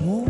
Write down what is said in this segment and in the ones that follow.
amor.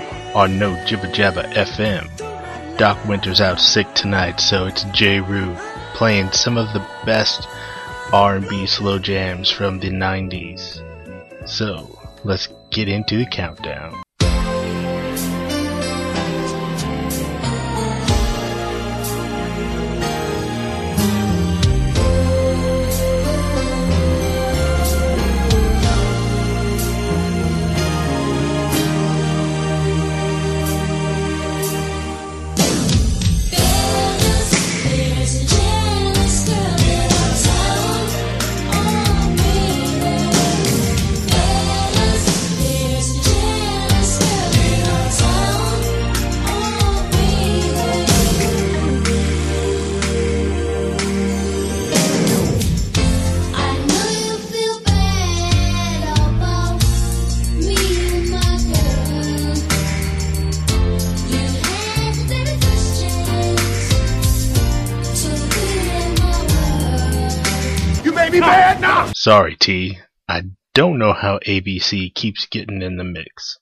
on No Jibba Jabba FM. Doc Winter's out sick tonight, so it's J. Rue playing some of the best R&B slow jams from the 90s. So, let's get into the countdown. Sorry, T. I don't know how ABC keeps getting in the mix.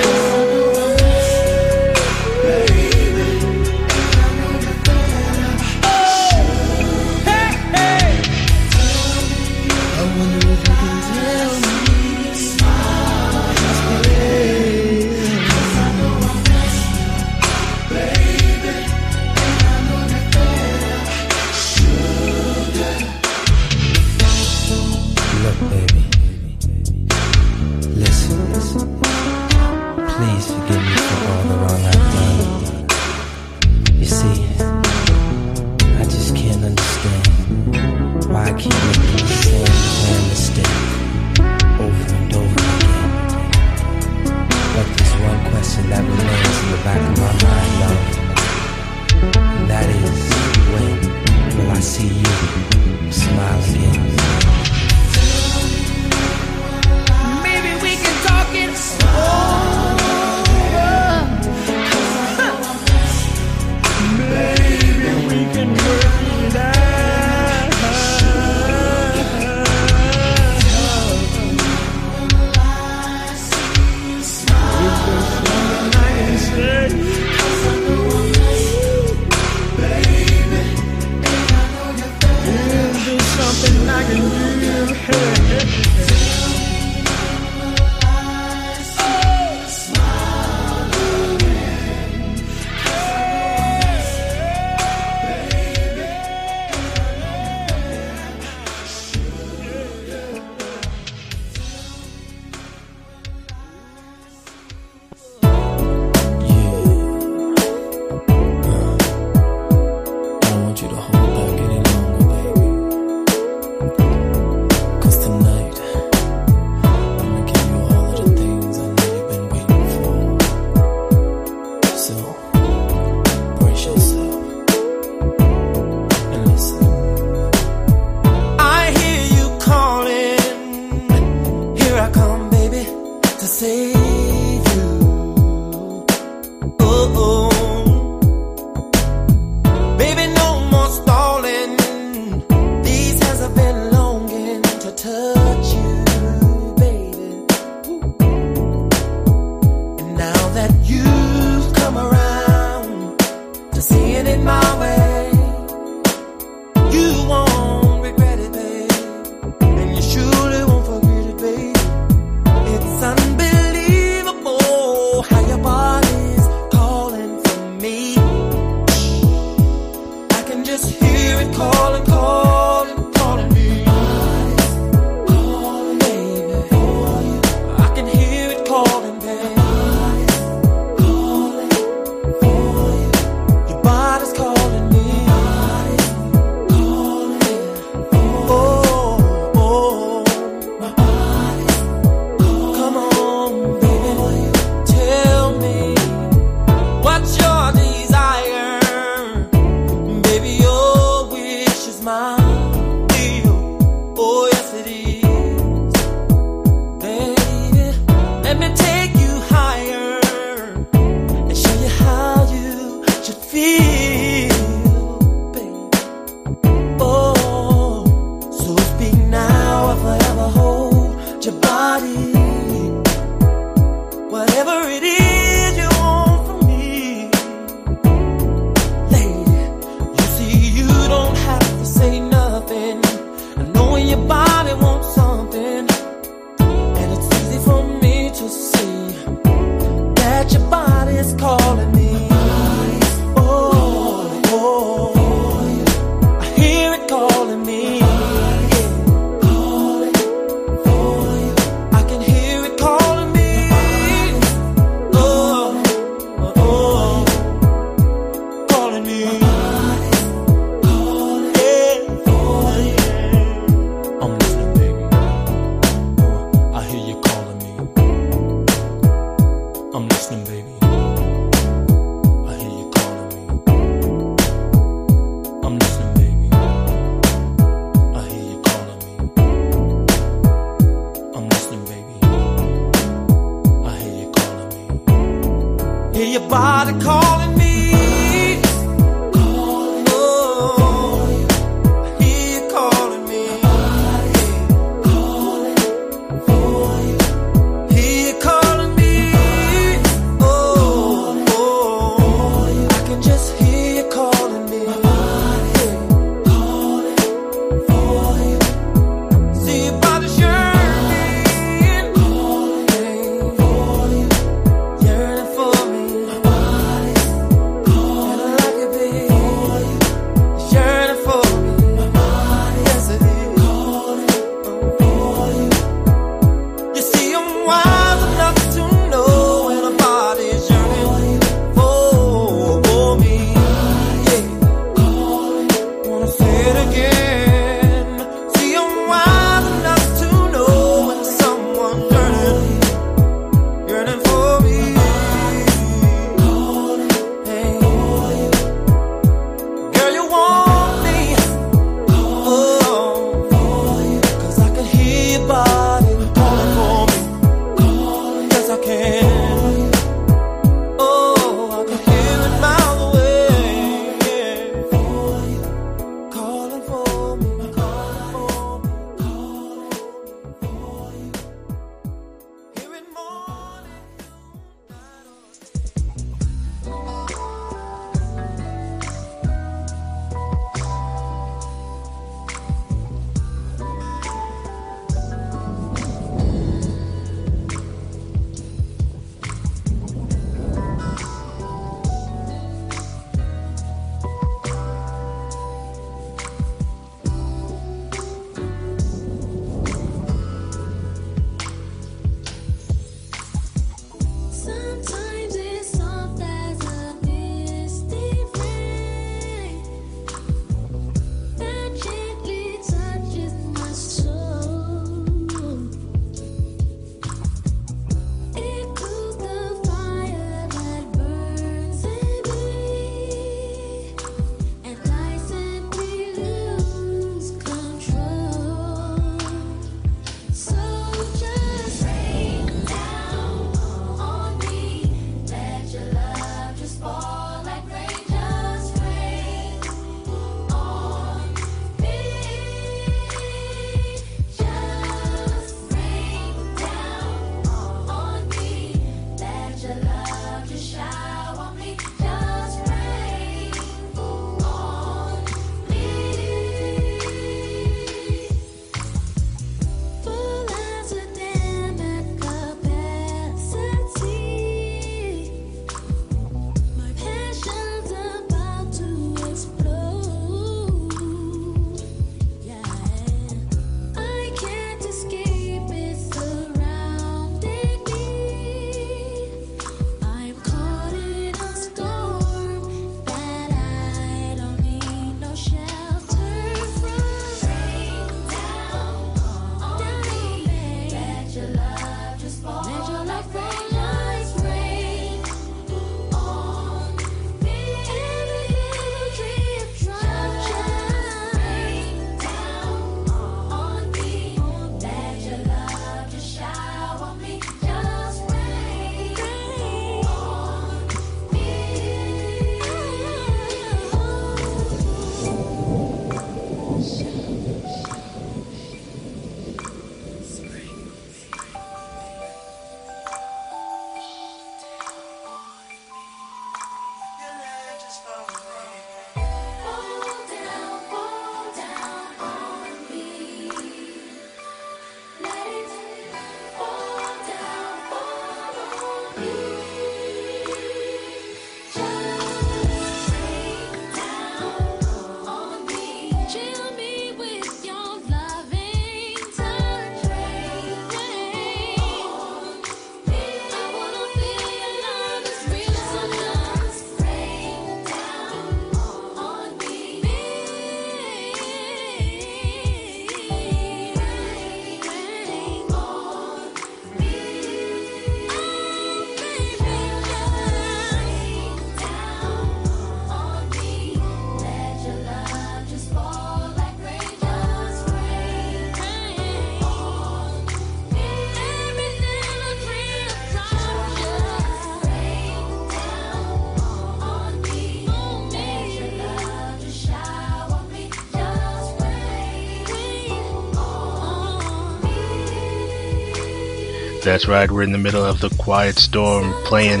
That's right, we're in the middle of the quiet storm playing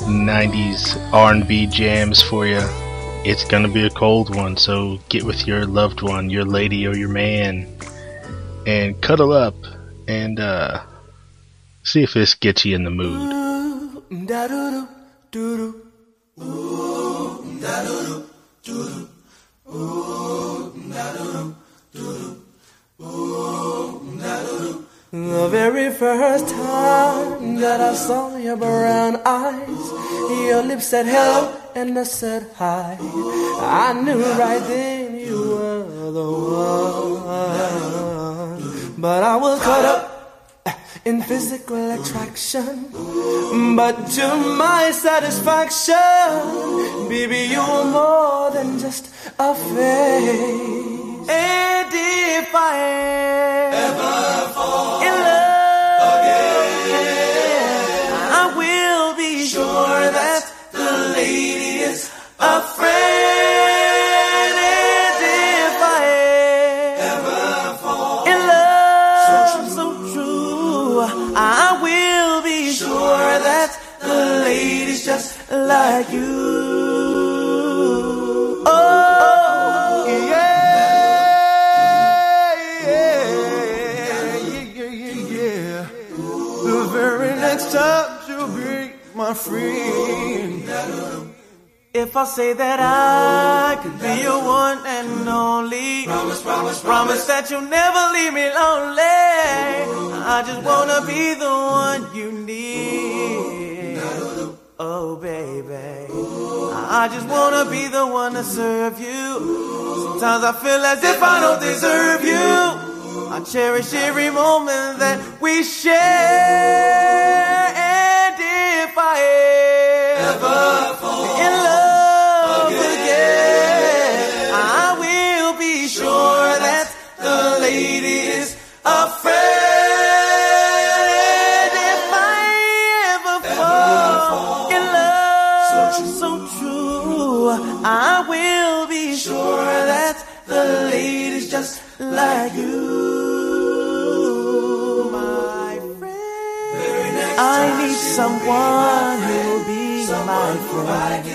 90s R&B jams for you. It's gonna be a cold one, so get with your loved one, your lady or your man, and cuddle up and uh, see if this gets you in the mood. The very first time that I saw your brown eyes, your lips said hello and I said hi. I knew right then you were the one. But I was caught up in physical attraction. But to my satisfaction, baby, you were more than just a face. And if I ever fall If I say that I could be your one and only, promise, promise, promise that you'll never leave me lonely. I just wanna be the one you need. Oh, baby. I just wanna be the one to serve you. Sometimes I feel as if I don't deserve you. I cherish every moment that we share. Need someone who'll be my friend.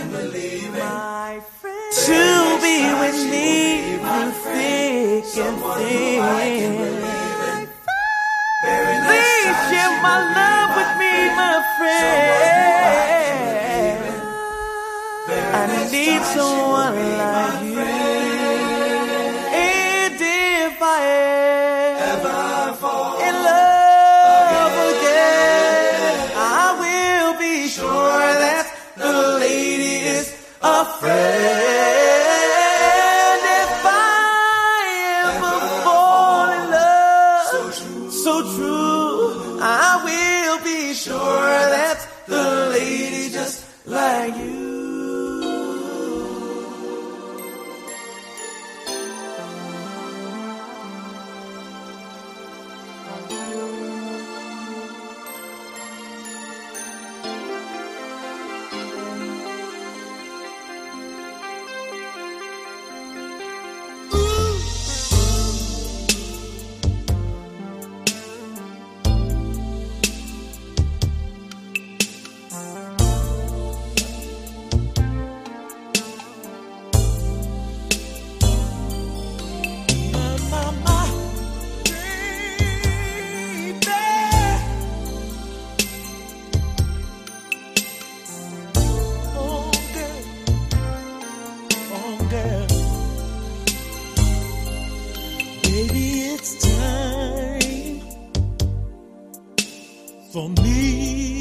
For me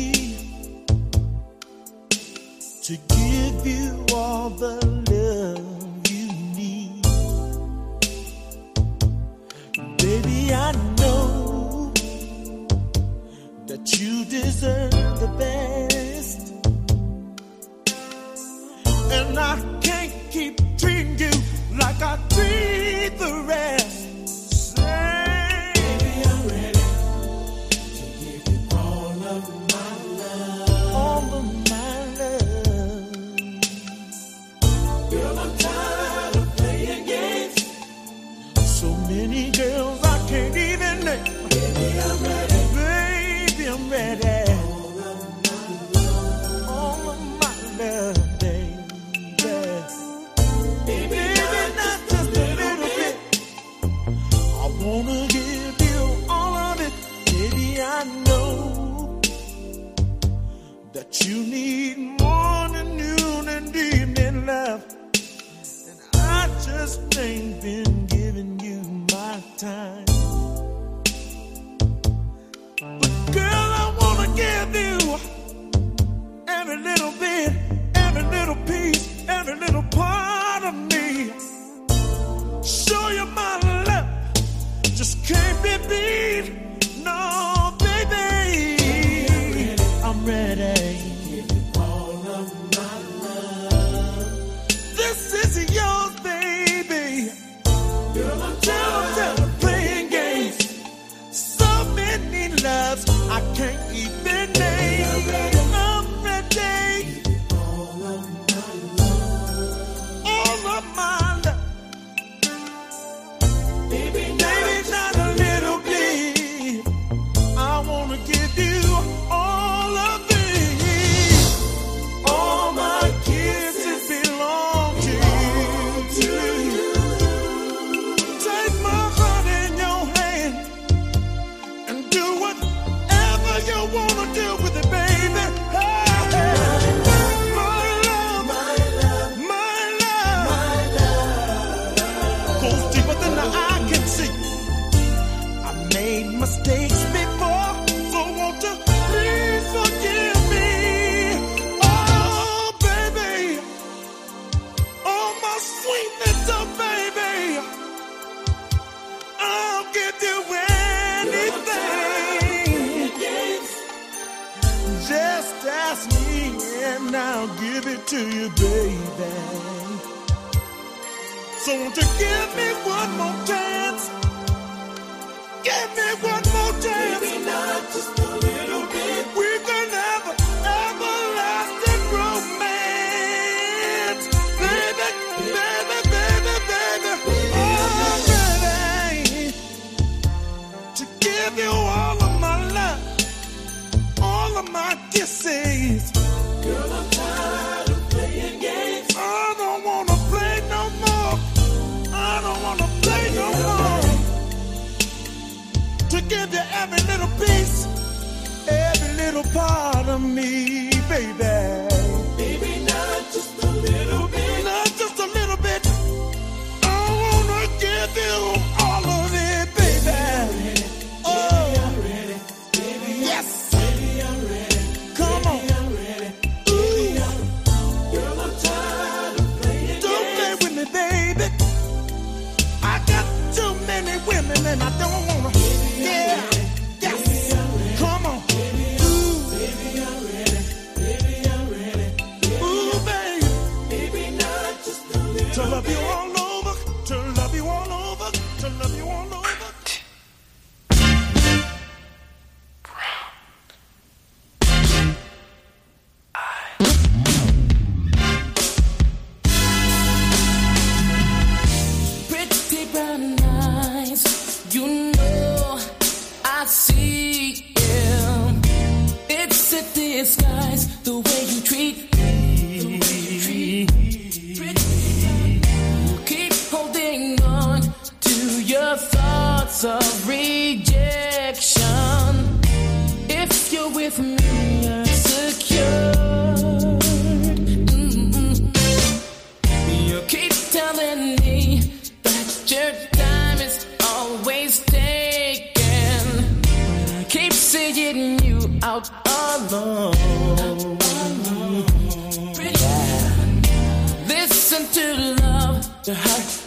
love you to love, to heart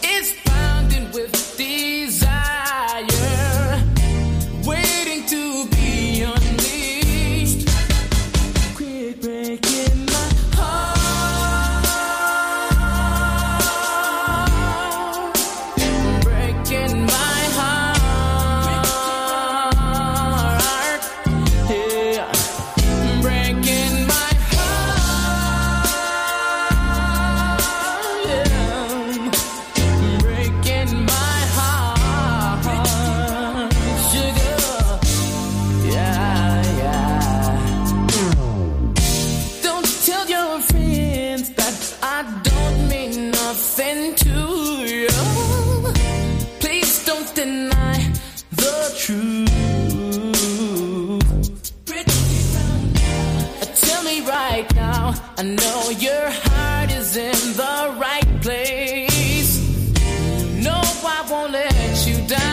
you down.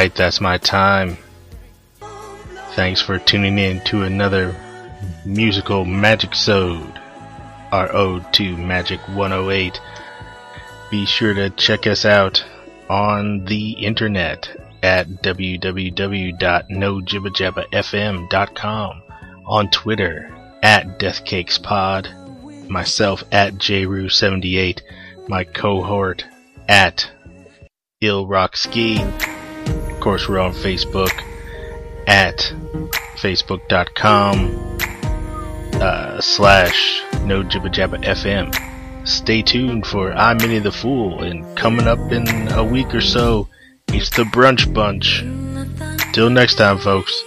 Alright, that's my time. Thanks for tuning in to another musical Magic Sode, our ode to Magic 108. Be sure to check us out on the internet at www.nojibbajabbafm.com, on Twitter at DeathCakesPod, myself at JRU78, my cohort at IllRockSki. Of course, we're on Facebook at facebook.com uh, slash no jibba jabba FM. Stay tuned for I'm Minnie the Fool, and coming up in a week or so, it's the Brunch Bunch. Till next time, folks.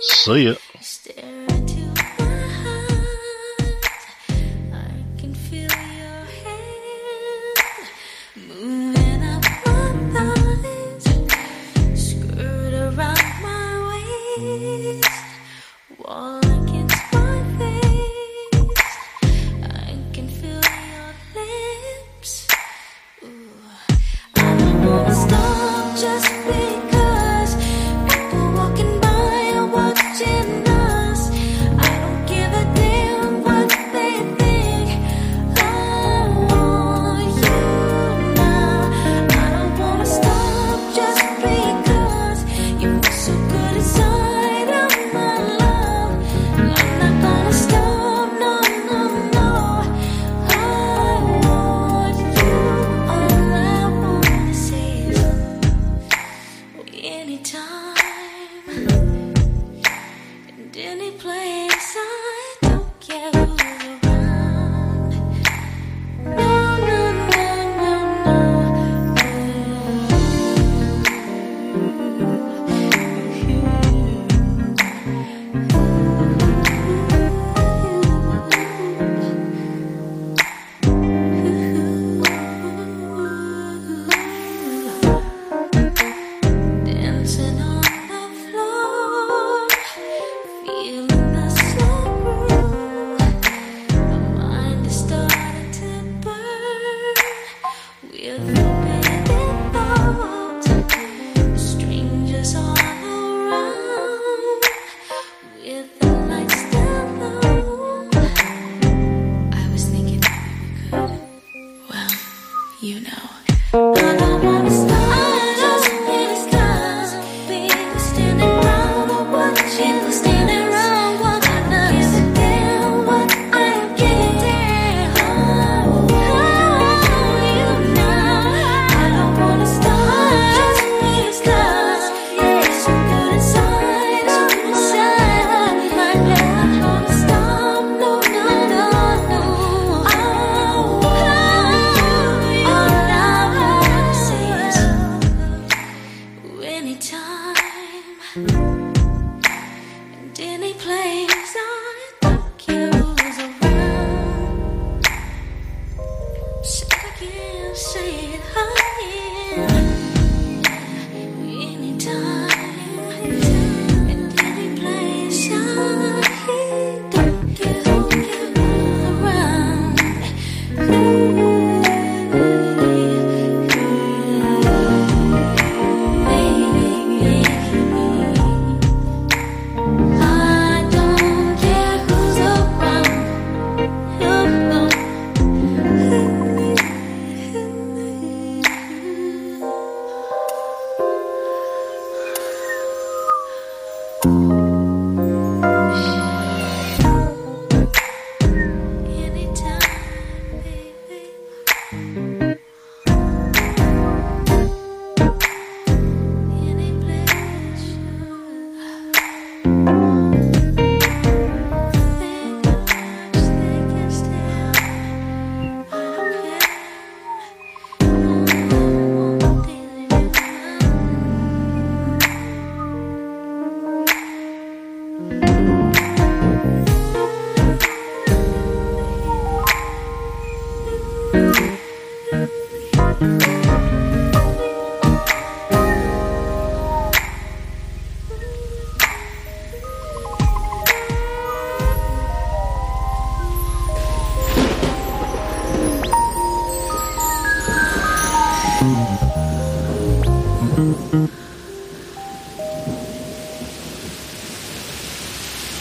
See ya.